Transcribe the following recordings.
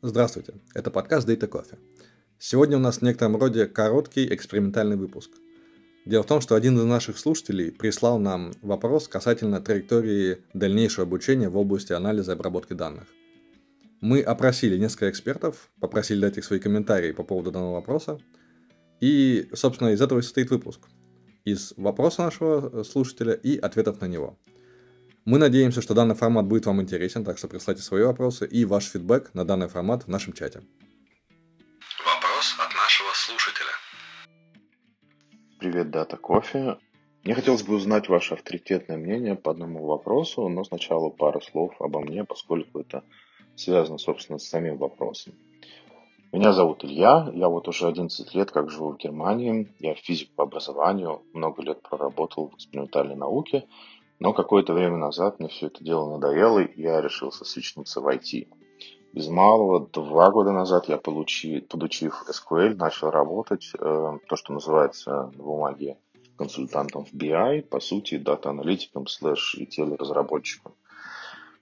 Здравствуйте, это подкаст Data Coffee. Сегодня у нас в некотором роде короткий экспериментальный выпуск. Дело в том, что один из наших слушателей прислал нам вопрос касательно траектории дальнейшего обучения в области анализа и обработки данных. Мы опросили несколько экспертов, попросили дать их свои комментарии по поводу данного вопроса, и, собственно, из этого и состоит выпуск. Из вопроса нашего слушателя и ответов на него – мы надеемся, что данный формат будет вам интересен, так что присылайте свои вопросы и ваш фидбэк на данный формат в нашем чате. Вопрос от нашего слушателя. Привет, Дата Кофе. Мне хотелось бы узнать ваше авторитетное мнение по одному вопросу, но сначала пару слов обо мне, поскольку это связано, собственно, с самим вопросом. Меня зовут Илья, я вот уже 11 лет как живу в Германии, я физик по образованию, много лет проработал в экспериментальной науке но какое-то время назад мне все это дело надоело, и я решился свичнуться в IT. Без малого два года назад я, получи, подучив SQL, начал работать, э, то, что называется на бумаге консультантом в BI, по сути, дата-аналитиком слэш ETL-разработчиком.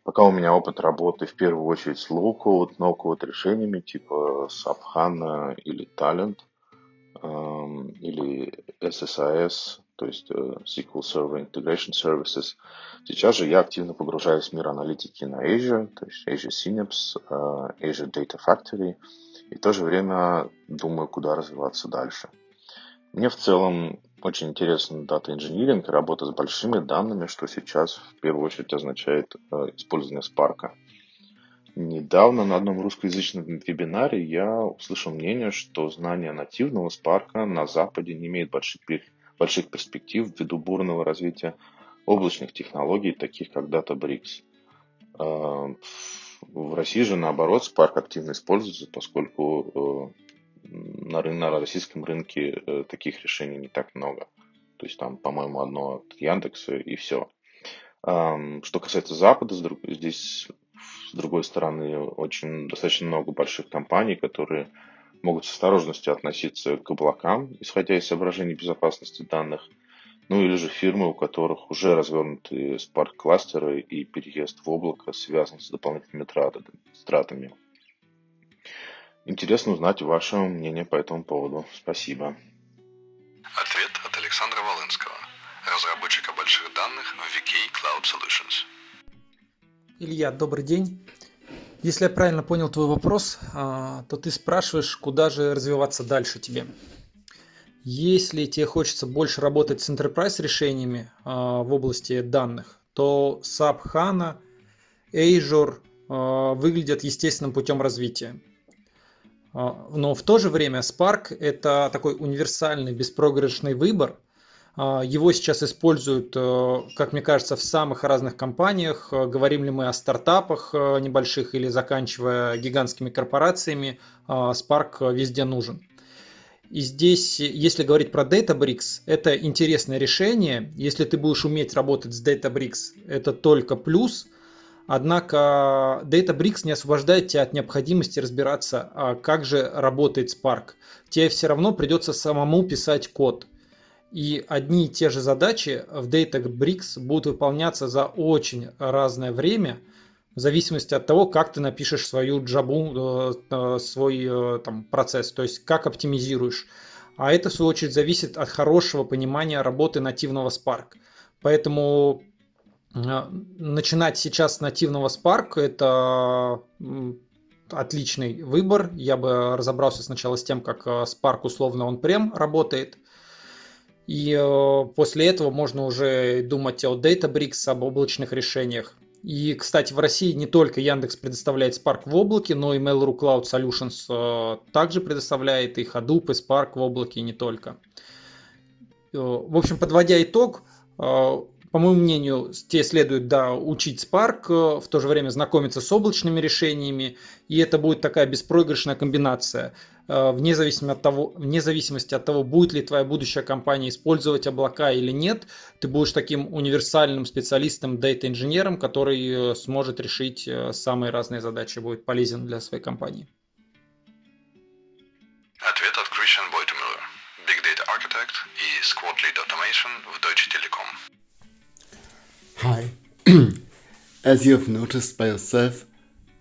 Пока у меня опыт работы в первую очередь с low-code, no-code решениями типа SAP HANA или Talent, э, или SSIS, то есть э, SQL Server Integration Services. Сейчас же я активно погружаюсь в мир аналитики на Azure, то есть Azure Synapse, э, Azure Data Factory, и в то же время думаю, куда развиваться дальше. Мне в целом очень интересен дата инжиниринг и работа с большими данными, что сейчас в первую очередь означает э, использование Spark. Недавно на одном русскоязычном вебинаре я услышал мнение, что знание нативного Spark на Западе не имеет больших больших перспектив ввиду бурного развития облачных технологий, таких как Databricks. А, в России же, наоборот, Spark активно используется, поскольку э, на, на российском рынке э, таких решений не так много. То есть там, по-моему, одно от Яндекса и все. Что касается Запада, здесь, с другой стороны, очень достаточно много больших компаний, которые могут с осторожностью относиться к облакам, исходя из соображений безопасности данных, ну или же фирмы, у которых уже развернуты Spark-кластеры и переезд в облако связан с дополнительными тратами. Интересно узнать ваше мнение по этому поводу. Спасибо. Ответ от Александра Волынского, разработчика больших данных в VK Cloud Solutions. Илья, добрый день. Если я правильно понял твой вопрос, а, то ты спрашиваешь, куда же развиваться дальше тебе. Если тебе хочется больше работать с enterprise решениями а, в области данных, то SAP HANA, Azure а, выглядят естественным путем развития. Но в то же время Spark это такой универсальный беспроигрышный выбор, его сейчас используют, э, как мне кажется, в самых разных компаниях. Э, говорим ли мы о стартапах э, небольших или заканчивая гигантскими корпорациями, а, Spark везде нужен. И здесь, если говорить про Databricks, это интересное решение. Если ты будешь уметь работать с Databricks, это только плюс. Однако Databricks не освобождает тебя от необходимости разбираться, а как же работает Spark. Тебе все равно придется самому писать код. И одни и те же задачи в Databricks будут выполняться за очень разное время, в зависимости от того, как ты напишешь свою джабу, э, э, свой э, там, процесс, то есть как оптимизируешь. А это, в свою очередь, зависит от хорошего понимания работы нативного Spark. Поэтому начинать сейчас с нативного Spark – это отличный выбор. Я бы разобрался сначала с тем, как Spark условно он прем работает – и э, после этого можно уже думать о Databricks, об облачных решениях. И, кстати, в России не только Яндекс предоставляет Spark в облаке, но и Mail.ru Cloud Solutions э, также предоставляет и Hadoop, и Spark в облаке, и не только. Э, в общем, подводя итог, по моему мнению, тебе следует да, учить Spark, в то же время знакомиться с облачными решениями, и это будет такая беспроигрышная комбинация. Э, вне зависимости от того, вне зависимости от того, будет ли твоя будущая компания использовать облака или нет, ты будешь таким универсальным специалистом, дата-инженером, который э, сможет решить э, самые разные задачи, будет полезен для своей компании. Ответ от Christian Beutемüller, Big Data Architect и Squad Lead Automation в Deutsche Telekom. Hi. As you have noticed by yourself,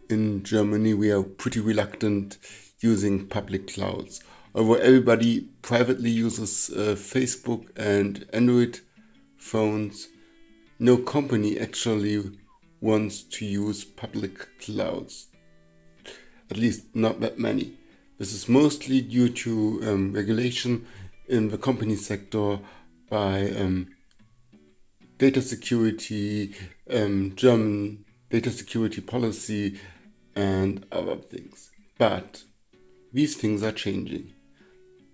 in Germany, we are pretty reluctant using public clouds. Although everybody privately uses uh, Facebook and Android phones, no company actually wants to use public clouds. At least not that many. This is mostly due to um, regulation in the company sector by um, data security, um, German data security policy, and other things. But these things are changing.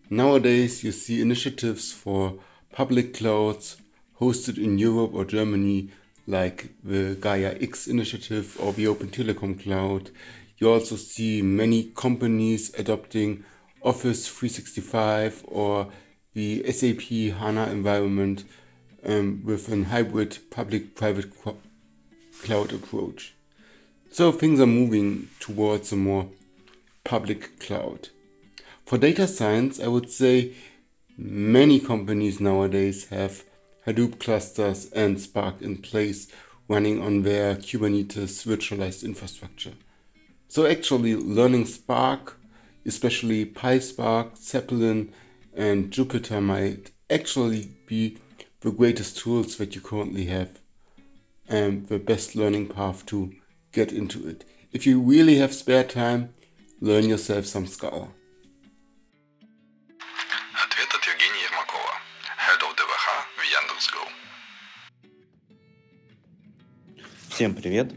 Nowadays, you see initiatives for public clouds hosted in Europe or Germany, like the Gaia X initiative or the Open Telecom Cloud. You also see many companies adopting Office 365 or the SAP HANA environment um, with a hybrid public private cloud approach. So things are moving towards a more public cloud. For data science, I would say many companies nowadays have Hadoop clusters and Spark in place running on their Kubernetes virtualized infrastructure. So actually learning Spark, especially PySpark, Zeppelin and Jupyter might actually be the greatest tools that you currently have and the best learning path to get into it. If you really have spare time, learn yourself some Scala. Ответ от Евгения Ермакова, Head of DVH в Яндекс.Го. Всем привет!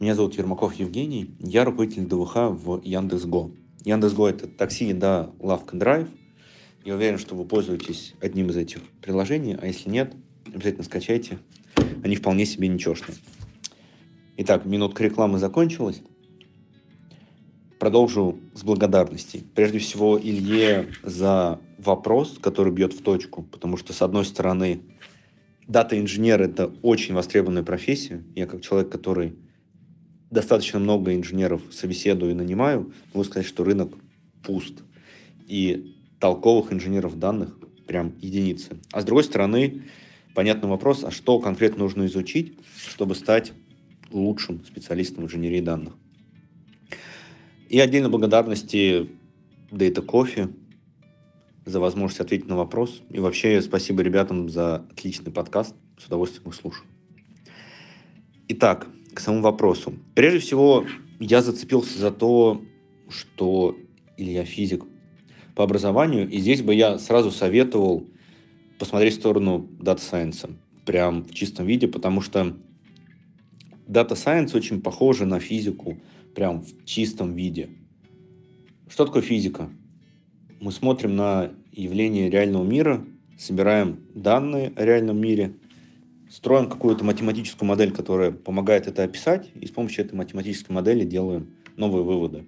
Меня зовут Ермаков Евгений, я руководитель ДВХ в Яндекс.Го. Яндекс.Го – это такси, да, Лавка Драйв. Я уверен, что вы пользуетесь одним из этих приложений, а если нет, обязательно скачайте. Они вполне себе ничешные. Итак, минутка рекламы закончилась. Продолжу с благодарностей. Прежде всего, Илье за вопрос, который бьет в точку, потому что, с одной стороны, дата-инженер – это очень востребованная профессия. Я как человек, который достаточно много инженеров собеседую и нанимаю, могу сказать, что рынок пуст. И толковых инженеров данных прям единицы. А с другой стороны, понятный вопрос, а что конкретно нужно изучить, чтобы стать лучшим специалистом в инженерии данных. И отдельно благодарности Data Coffee за возможность ответить на вопрос. И вообще спасибо ребятам за отличный подкаст. С удовольствием их слушаю. Итак, к самому вопросу. Прежде всего, я зацепился за то, что Илья физик по образованию, и здесь бы я сразу советовал посмотреть в сторону Data Science, прям в чистом виде, потому что Data Science очень похожа на физику, прям в чистом виде. Что такое физика? Мы смотрим на явления реального мира, собираем данные о реальном мире, строим какую-то математическую модель, которая помогает это описать, и с помощью этой математической модели делаем новые выводы.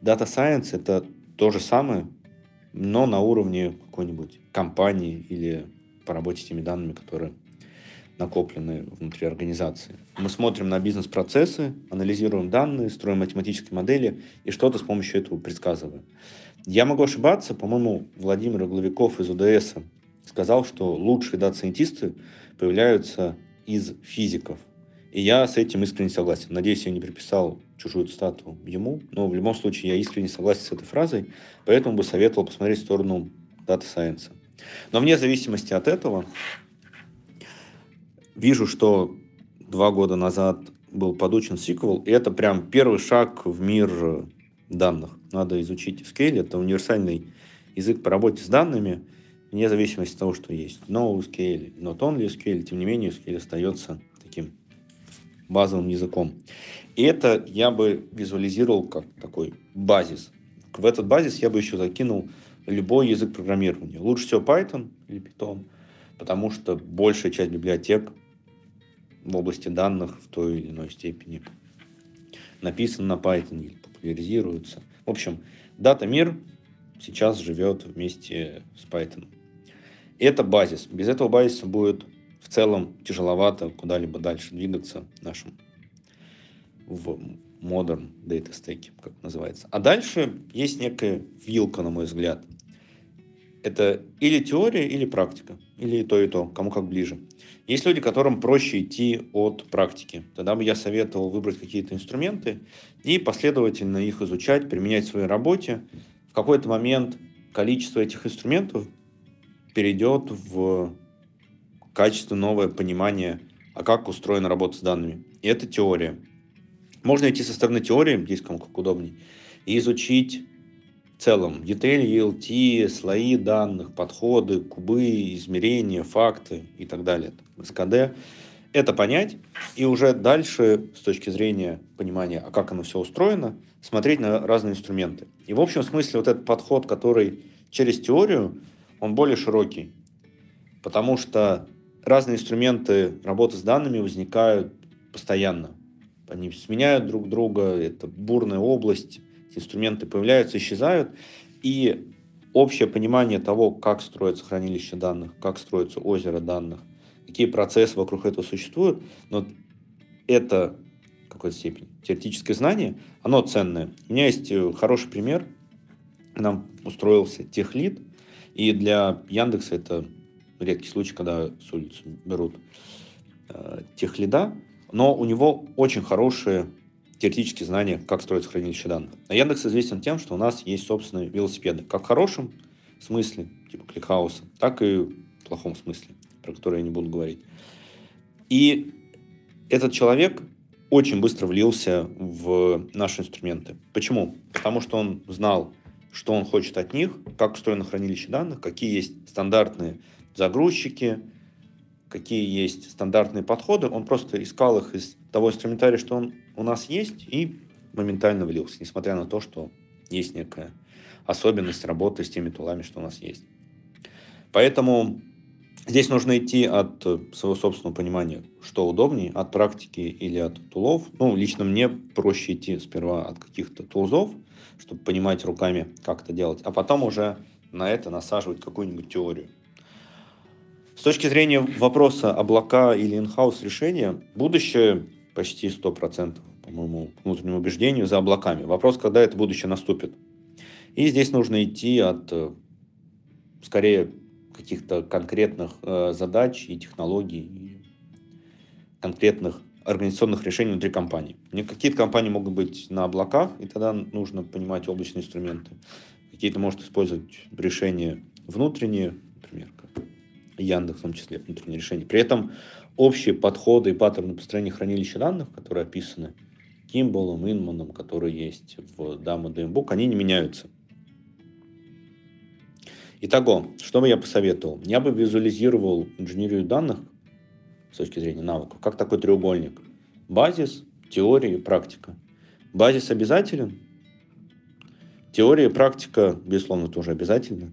Data Science — это то же самое, но на уровне какой-нибудь компании или по работе с теми данными, которые накоплены внутри организации. Мы смотрим на бизнес-процессы, анализируем данные, строим математические модели и что-то с помощью этого предсказываем. Я могу ошибаться, по-моему, Владимир Главиков из УДС сказал, что лучшие data scientist ы появляются из физиков. И я с этим искренне согласен. Надеюсь, я не приписал чужую цитату ему, но в любом случае я искренне согласен с этой фразой, поэтому бы советовал посмотреть в сторону data science а. Но вне зависимости от этого, вижу, что два года назад был подучен SQL, и это прям первый шаг в мир данных. Надо изучить SQL, это универсальный язык по работе с данными, вне зависимости от того, что есть. No SQL, not only SQL, тем не менее SQL остается базовым языком. И это я бы визуализировал как такой базис. В этот базис я бы еще закинул любой язык программирования. Лучше всего Python или Python, потому что большая часть библиотек в области данных в той или иной степени написана на Python или популяризируется. В общем, дата-мир сейчас живет вместе с Python. Это базис. Без этого базиса будет в целом тяжеловато куда-либо дальше двигаться нашим в Modern Data Stack, как называется. А дальше есть некая вилка, на мой взгляд. Это или теория, или практика, или и то, и то, кому как ближе. Есть люди, которым проще идти от практики. Тогда бы я советовал выбрать какие-то инструменты и последовательно их изучать, применять в своей работе. В какой-то момент количество этих инструментов перейдет в качество новое понимание, а как устроена работа с данными. И это теория. Можно идти со стороны теории, здесь кому как удобнее, и изучить в целом ETL, ELT, слои данных, подходы, кубы, измерения, факты и так далее, СКД. Это понять и уже дальше с точки зрения понимания, а как оно все устроено, смотреть на разные инструменты. И в общем смысле вот этот подход, который через теорию, он более широкий, потому что разные инструменты работы с данными возникают постоянно. Они сменяют друг друга, это бурная область, инструменты появляются, исчезают, и общее понимание того, как строится хранилище данных, как строится озеро данных, какие процессы вокруг этого существуют, но это в какой-то степени теоретическое знание, оно ценное. У меня есть э, хороший пример. Нам устроился техлит, и для Яндекса это редкий случай, когда с улицы берут э, техлида, но у него очень хорошие теоретические знания, как строить хранилище данных. А Яндекс известен тем, что у нас есть собственные велосипеды, как в хорошем смысле, типа ClickHouse а, так и в плохом смысле, про который я не буду говорить. И этот человек очень быстро влился в наши инструменты. Почему? Потому что он знал, что он хочет от них, как устроено хранилище данных, какие есть стандартные загрузчики, какие есть стандартные подходы. Он просто искал их из того инструментария, что он у нас есть, и моментально влился, несмотря на то, что есть некая особенность работы с теми тулами, что у нас есть. Поэтому здесь нужно идти от своего собственного понимания, что удобнее, от практики или от тулов. Ну, лично мне проще идти сперва от каких-то тулзов, чтобы понимать руками, как это делать, а потом уже на это насаживать какую-нибудь теорию. С точки зрения вопроса облака или инхаус решения, будущее почти 100%, по моему внутреннему убеждению, за облаками. Вопрос, когда это будущее наступит. И здесь нужно идти от, э, скорее, каких-то конкретных э, задач и технологий, и конкретных организационных решений внутри компании. Какие-то компании могут быть на облаках, и тогда нужно понимать облачные инструменты. Какие-то может использовать решения внутренние, Яндекс в том числе, внутренние решения. При этом общие подходы и паттерны построения хранилища данных, которые описаны Кимболом, Инманом, которые есть в Dama DM они не меняются. Итого, что бы я посоветовал? Я бы визуализировал инженерию данных с точки зрения навыков, как такой треугольник. Базис, теория и практика. Базис обязателен. Теория и практика, безусловно, тоже обязательно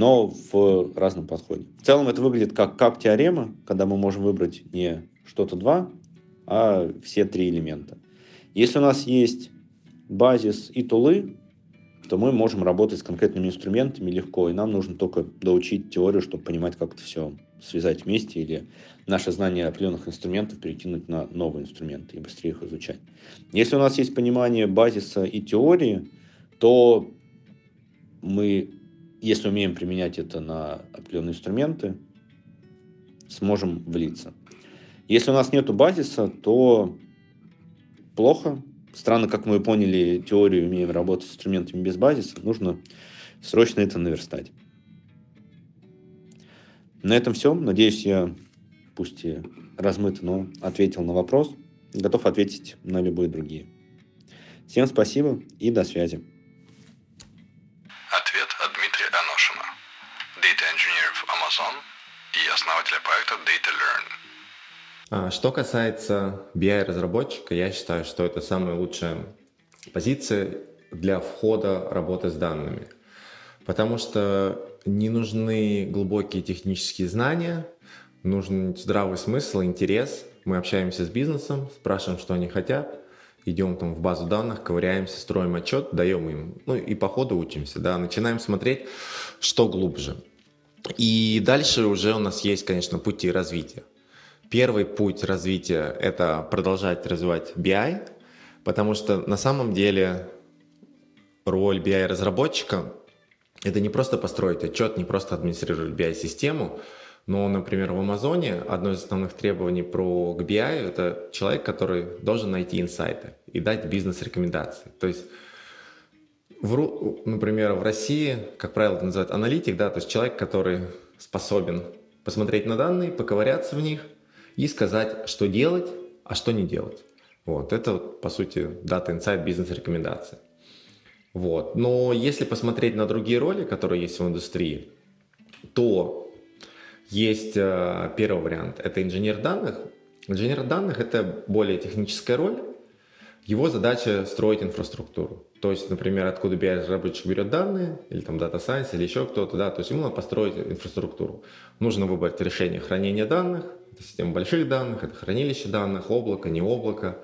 но в разном подходе. В целом это выглядит как кап-теорема, когда мы можем выбрать не что-то два, а все три элемента. Если у нас есть базис и тулы, то мы можем работать с конкретными инструментами легко, и нам нужно только доучить теорию, чтобы понимать, как это все связать вместе, или наше знание определенных инструментов перекинуть на новые инструменты и быстрее их изучать. Если у нас есть понимание базиса и теории, то мы если умеем применять это на определенные инструменты, сможем влиться. Если у нас нет базиса, то плохо. Странно, как мы поняли теорию, умеем работать с инструментами без базиса, нужно срочно это наверстать. На этом все. Надеюсь, я, пусть и размыто, но ответил на вопрос. Готов ответить на любые другие. Всем спасибо и до связи. Что касается BI-разработчика, я считаю, что это самая лучшая позиция для входа работы с данными. Потому что не нужны глубокие технические знания, нужен здравый смысл, интерес. Мы общаемся с бизнесом, спрашиваем, что они хотят, идем там в базу данных, ковыряемся, строим отчет, даем им, ну и по ходу учимся, да, начинаем смотреть, что глубже. И дальше уже у нас есть, конечно, пути развития. Первый путь развития – это продолжать развивать BI, потому что на самом деле роль BI-разработчика это не просто построить отчет, не просто администрировать BI-систему, но, например, в Амазоне одно из основных требований про к BI – это человек, который должен найти инсайты и дать бизнес-рекомендации. То есть, в, например, в России, как правило, это называют аналитик, да, то есть человек, который способен посмотреть на данные, поковыряться в них и сказать, что делать, а что не делать. Вот, это, по сути, дата инсайт бизнес-рекомендация. Вот. Но если посмотреть на другие роли, которые есть в индустрии, то есть э, первый вариант – это инженер данных. Инженер данных – это более техническая роль. Его задача – строить инфраструктуру. То есть, например, откуда BI-разработчик берет данные, или там Data Science, или еще кто-то, да, то есть ему надо построить инфраструктуру. Нужно выбрать решение хранения данных, это система больших данных, это хранилище данных, облако, не облако,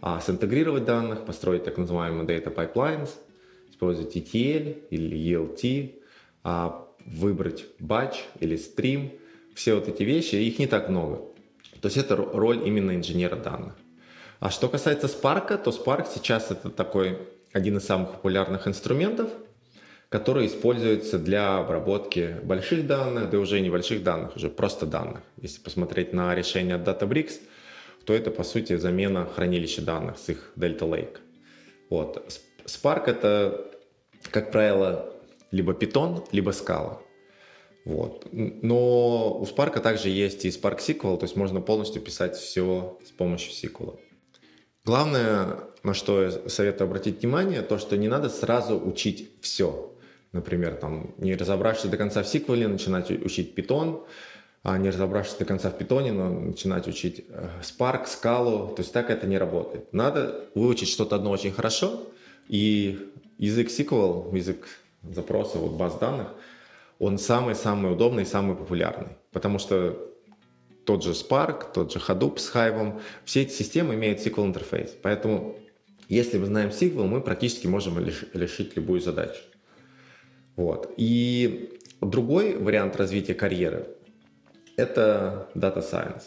а синтегрировать данных, построить так называемые data pipelines – использовать ETL или ELT, а выбрать batch или stream, все вот эти вещи, их не так много. То есть это роль именно инженера данных. А что касается Spark, то Spark сейчас это такой один из самых популярных инструментов, который используется для обработки больших данных, да уже небольших данных, уже просто данных. Если посмотреть на решение от Databricks, то это по сути замена хранилища данных с их Delta Lake. Вот. Spark это, как правило, либо Python, либо Scala. Вот. Но у Spark также есть и Spark SQL, то есть можно полностью писать все с помощью SQL. Главное, на что я советую обратить внимание, то, что не надо сразу учить все. Например, там, не разобравшись до конца в SQL, начинать учить Python, а не разобравшись до конца в Python, но начинать учить э, Spark, Scala. То есть так это не работает. Надо выучить что-то одно очень хорошо, и язык SQL, язык запроса, вот баз данных, он самый-самый удобный, самый популярный. Потому что тот же Spark, тот же Hadoop с Hive, все эти системы имеют SQL интерфейс. Поэтому, если мы знаем SQL, мы практически можем решить любую задачу. Вот. И другой вариант развития карьеры – это Data Science.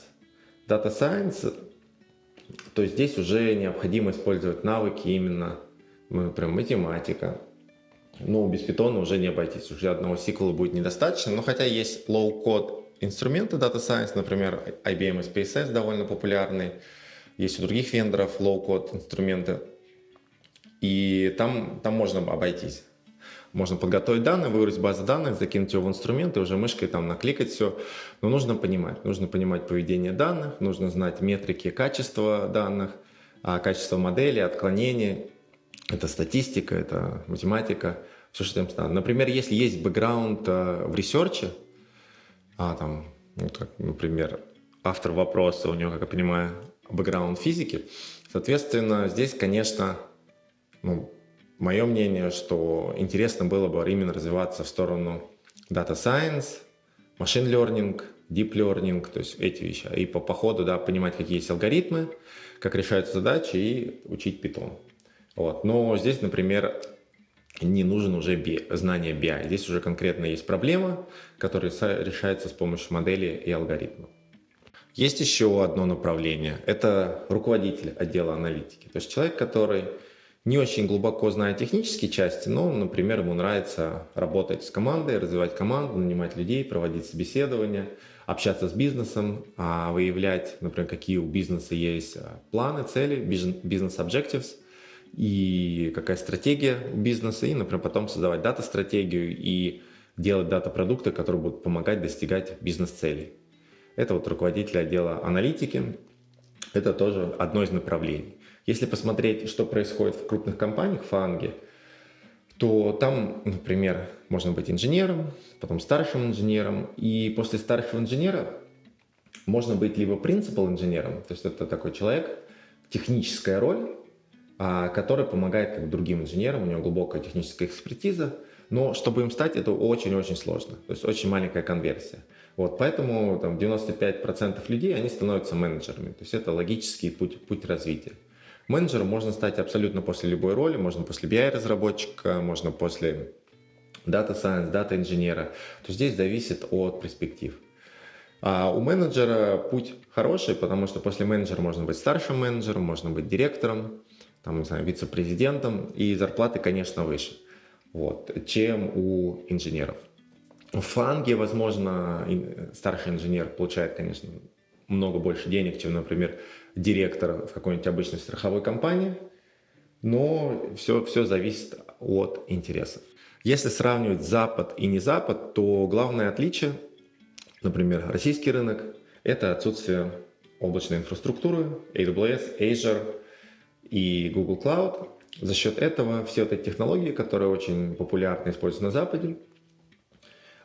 Data Science, то здесь уже необходимо использовать навыки именно например, математика. Но без питона уже не обойтись, уже одного сиквела будет недостаточно. Но хотя есть low-code инструменты Data Science, например, IBM SPSS довольно популярный. Есть у других вендоров low-code инструменты. И там, там можно обойтись. Можно подготовить данные, выбрать базу данных, закинуть его в инструмент и уже мышкой там накликать все. Но нужно понимать. Нужно понимать поведение данных, нужно знать метрики качества данных, а, качество модели, отклонения это статистика, это математика, все, что там надо. Например, если есть бэкграунд э, в research е, а, там, ну, например, автор вопроса, у него, как я понимаю, бэкграунд физики, соответственно, здесь, конечно, ну, мое мнение, что интересно было бы именно развиваться в сторону data science, machine learning, deep learning, то есть эти вещи. И по, по ходу, да, понимать, какие есть алгоритмы, как решаются задачи и учить Python. Вот. Но здесь, например, не нужен уже BI, знание BI. Здесь уже конкретно есть проблема, которая решается с помощью модели и алгоритмов. Есть еще одно направление. Это руководитель отдела аналитики. То есть человек, который не очень глубоко знает технические части, но, например, ему нравится работать с командой, развивать команду, нанимать людей, проводить собеседования, общаться с бизнесом, а, выявлять, например, какие у бизнеса есть а, планы, цели, бизнес-objectives – и какая стратегия бизнеса, и, например, потом создавать дата-стратегию и делать дата-продукты, которые будут помогать достигать бизнес-целей. Это вот руководитель отдела аналитики, это тоже одно из направлений. Если посмотреть, что происходит в крупных компаниях, в фанге, то там, например, можно быть инженером, потом старшим инженером, и после старшего инженера можно быть либо принципал инженером, то есть это такой человек, техническая роль, а, который помогает как другим инженерам, у него глубокая техническая экспертиза, но чтобы им стать, это очень-очень сложно, то есть очень маленькая конверсия. Вот, поэтому там, 95% людей, они становятся менеджерами, то есть это логический путь, путь развития. Менеджером можно стать абсолютно после любой роли, можно после BI-разработчика, можно после Data Science, Data инженера. То здесь зависит от перспектив. А у менеджера путь хороший, потому что после менеджера можно быть старшим менеджером, можно быть директором, там, не знаю, вице-президентом, и зарплаты, конечно, выше. вот, чем у инженеров. В фланге, возможно, старший инженер получает, конечно, много больше денег, чем, например, директор в какой-нибудь обычной страховой компании, но все, все зависит от интересов. Если сравнивать Запад и не Запад, то главное отличие, например, российский рынок, это отсутствие облачной инфраструктуры, AWS, Azure и Google Cloud. За счет этого все эти технологии, которые очень популярно используются на Западе,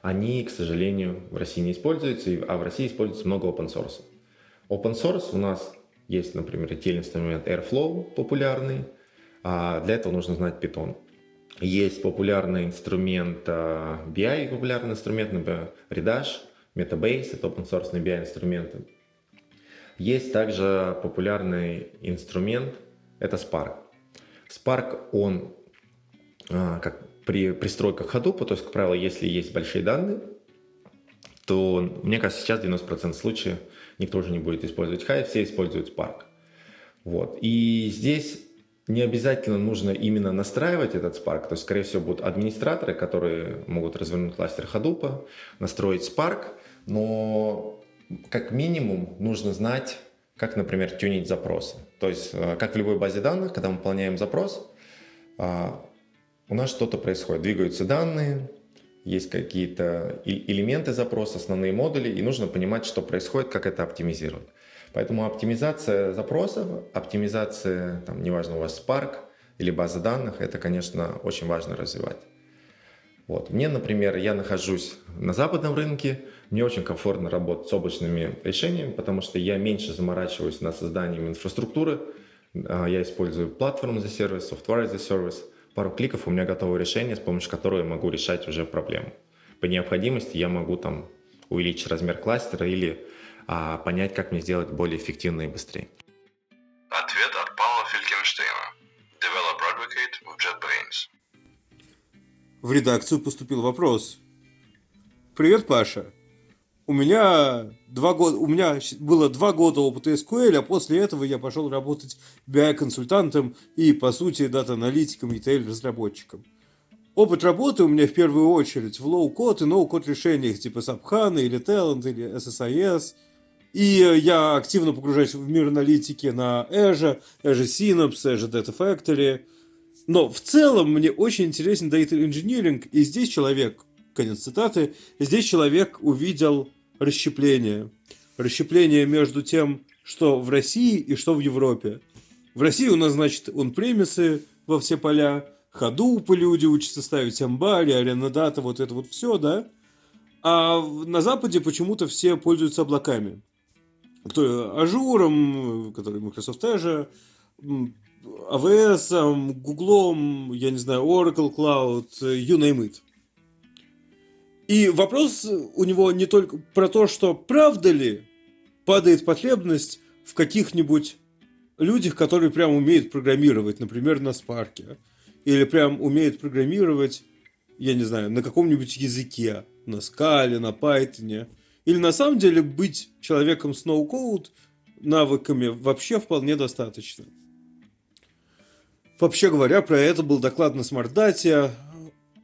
они, к сожалению, в России не используются, а в России используется много open source. Open source у нас есть, например, отдельный инструмент Airflow популярный, а для этого нужно знать Python. Есть популярный инструмент а, BI, популярный инструмент, например, Redash, Metabase, это open source BI инструменты. Есть также популярный инструмент, это Spark. Spark, он а, как при пристройках Hadoop, то есть, как правило, если есть большие данные, то, мне кажется, сейчас 90% случаев никто уже не будет использовать Hive, все используют Spark. Вот. И здесь не обязательно нужно именно настраивать этот Spark, то есть, скорее всего, будут администраторы, которые могут развернуть кластер Hadoop, настроить Spark, но как минимум нужно знать, как, например, тюнить запросы. То есть, э, как в любой базе данных, когда мы выполняем запрос, а, у нас что-то происходит, двигаются данные, есть какие-то элементы запроса, основные модули, и нужно понимать, что происходит, как это оптимизировать. Поэтому оптимизация запросов, оптимизация, там, неважно, у вас Spark или база данных, это, конечно, очень важно развивать. Вот. Мне, например, я нахожусь на западном рынке, мне очень комфортно работать с облачными решениями, потому что я меньше заморачиваюсь над созданием инфраструктуры, а, я использую платформу за сервис, software за сервис – пару кликов у меня готово решение, с помощью которого я могу решать уже проблему. По необходимости я могу там увеличить размер кластера или а, понять, как мне сделать более эффективно и быстрее. Ответ от Павла Фелькенштейна, Developer Advocate в JetBrains. В редакцию поступил вопрос. Привет, Паша. У меня два года, у меня было два года опыта SQL, а после этого я пошел работать BI-консультантом и, по сути, дата-аналитиком и разработчиком Опыт работы у меня в первую очередь в low-code и no-code решениях типа Subhana или Talent или SSIS. И я активно погружаюсь в мир аналитики на Azure, Azure Synapse, Azure Data Factory. Но в целом мне очень интересен Data Engineering, и здесь человек, конец цитаты, здесь человек увидел расщепление. Расщепление между тем, что в России и что в Европе. В России у нас, значит, он премисы во все поля, ходупы люди учатся ставить амбари, арена дата, вот это вот все, да? А на Западе почему-то все пользуются облаками. Кто Azure ом, который Microsoft Azure, AWS, Google, я не знаю, Oracle Cloud, you name it. И вопрос у него не только про то, что правда ли падает потребность в каких-нибудь людях, которые прям умеют программировать, например, на Spark е, или прям умеют программировать, я не знаю, на каком-нибудь языке, на скале, на Python, или на самом деле быть человеком с ноу-коуд навыками вообще вполне достаточно. Вообще говоря, про это был доклад на смартдате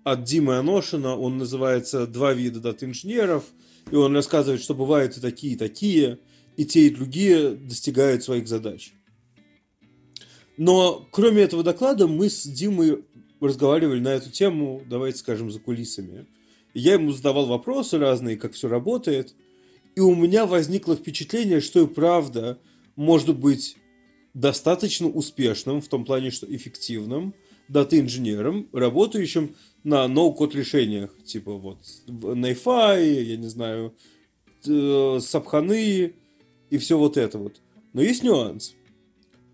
от Димы Аношина, он называется «Два вида дата-инженеров», и он рассказывает, что бывают и такие, и такие, и те, и другие достигают своих задач. Но кроме этого доклада мы с Димой разговаривали на эту тему, давайте скажем, за кулисами. Я ему задавал вопросы разные, как все работает, и у меня возникло впечатление, что и правда может быть достаточно успешным, в том плане, что эффективным, дата-инженером, работающим на ноу-код решениях, типа вот Найфай, я не знаю, Сапханы и все вот это вот. Но есть нюанс.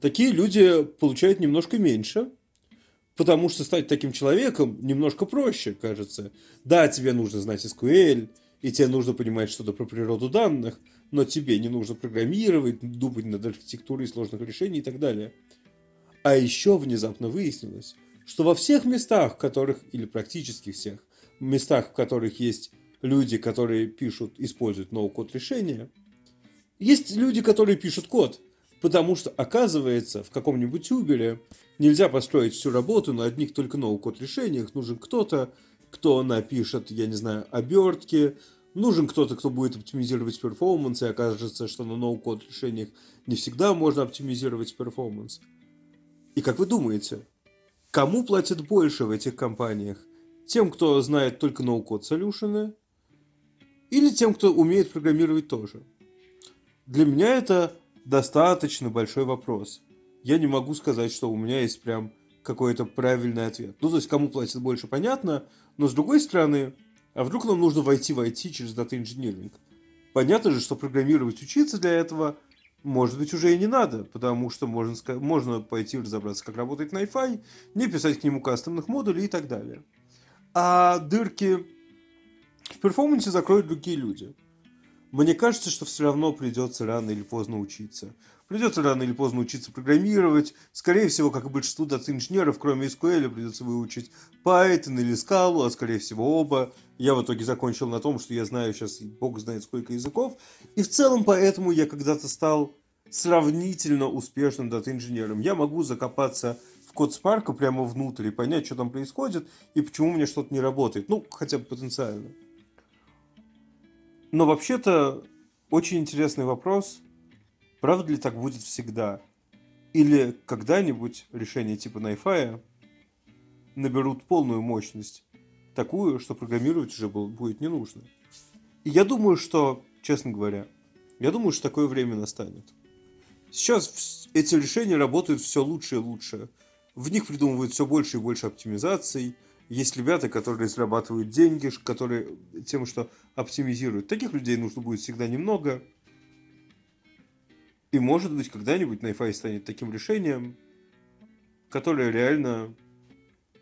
Такие люди получают немножко меньше, потому что стать таким человеком немножко проще, кажется. Да, тебе нужно знать SQL, и тебе нужно понимать что-то про природу данных, но тебе не нужно программировать, думать над архитектурой сложных решений и так далее. А еще внезапно выяснилось, что во всех местах, в которых, или практически всех местах, в которых есть люди, которые пишут, используют no-code решения, есть люди, которые пишут код, Потому что, оказывается, в каком-нибудь Uber нельзя построить всю работу на одних только no-code решениях. Нужен кто-то, кто напишет, я не знаю, обертки, нужен кто-то, кто будет оптимизировать performance, и окажется, что на no-code решениях не всегда можно оптимизировать performance. И как вы думаете, кому платят больше в этих компаниях? Тем, кто знает только ноу-код солюшены, или тем, кто умеет программировать тоже? Для меня это достаточно большой вопрос. Я не могу сказать, что у меня есть прям какой-то правильный ответ. Ну, то есть, кому платят больше, понятно, но с другой стороны, а вдруг нам нужно войти в IT через дата инжиниринг? Понятно же, что программировать учиться для этого, может быть, уже и не надо, потому что можно, можно пойти разобраться, как работает Wi-Fi, не писать к нему кастомных модулей и так далее. А дырки в перформансе закроют другие люди. Мне кажется, что все равно придется рано или поздно учиться. Придется рано или поздно учиться программировать. Скорее всего, как и большинству дата-инженеров, кроме SQL, придется выучить Python или Scala, а скорее всего оба. Я в итоге закончил на том, что я знаю сейчас, бог знает сколько языков. И в целом поэтому я когда-то стал сравнительно успешным дата-инженером. Я могу закопаться в код Spark прямо внутрь и понять, что там происходит и почему у меня что-то не работает. Ну, хотя бы потенциально. Но вообще-то очень интересный вопрос. Правда ли так будет всегда? Или когда-нибудь решения типа Найфая наберут полную мощность, такую, что программировать уже будет не нужно? И я думаю, что, честно говоря, я думаю, что такое время настанет. Сейчас эти решения работают все лучше и лучше. В них придумывают все больше и больше оптимизаций, есть ребята, которые зарабатывают деньги, которые тем, что оптимизируют. Таких людей нужно будет всегда немного. И может быть когда-нибудь Найфай станет таким решением, которое реально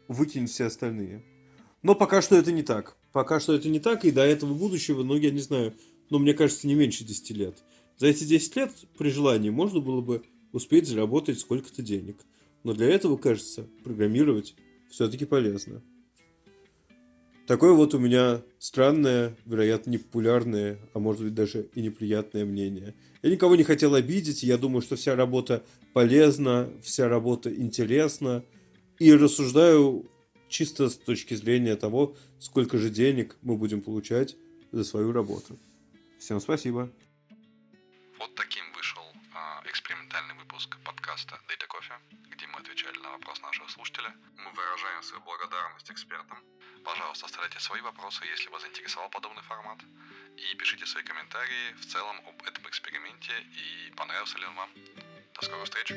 выкинет все остальные. Но пока что это не так. Пока что это не так, и до этого будущего, ну, я не знаю, но мне кажется, не меньше 10 лет. За эти 10 лет при желании можно было бы успеть заработать сколько-то денег. Но для этого, кажется, программировать все-таки полезно. Такое вот у меня странное, вероятно, непопулярное, а может быть даже и неприятное мнение. Я никого не хотел обидеть, я думаю, что вся работа полезна, вся работа интересна. И рассуждаю чисто с точки зрения того, сколько же денег мы будем получать за свою работу. Всем спасибо. Свои вопросы, если вас заинтересовал подобный формат. И пишите свои комментарии в целом об этом эксперименте и понравился ли он вам. До скорых встреч!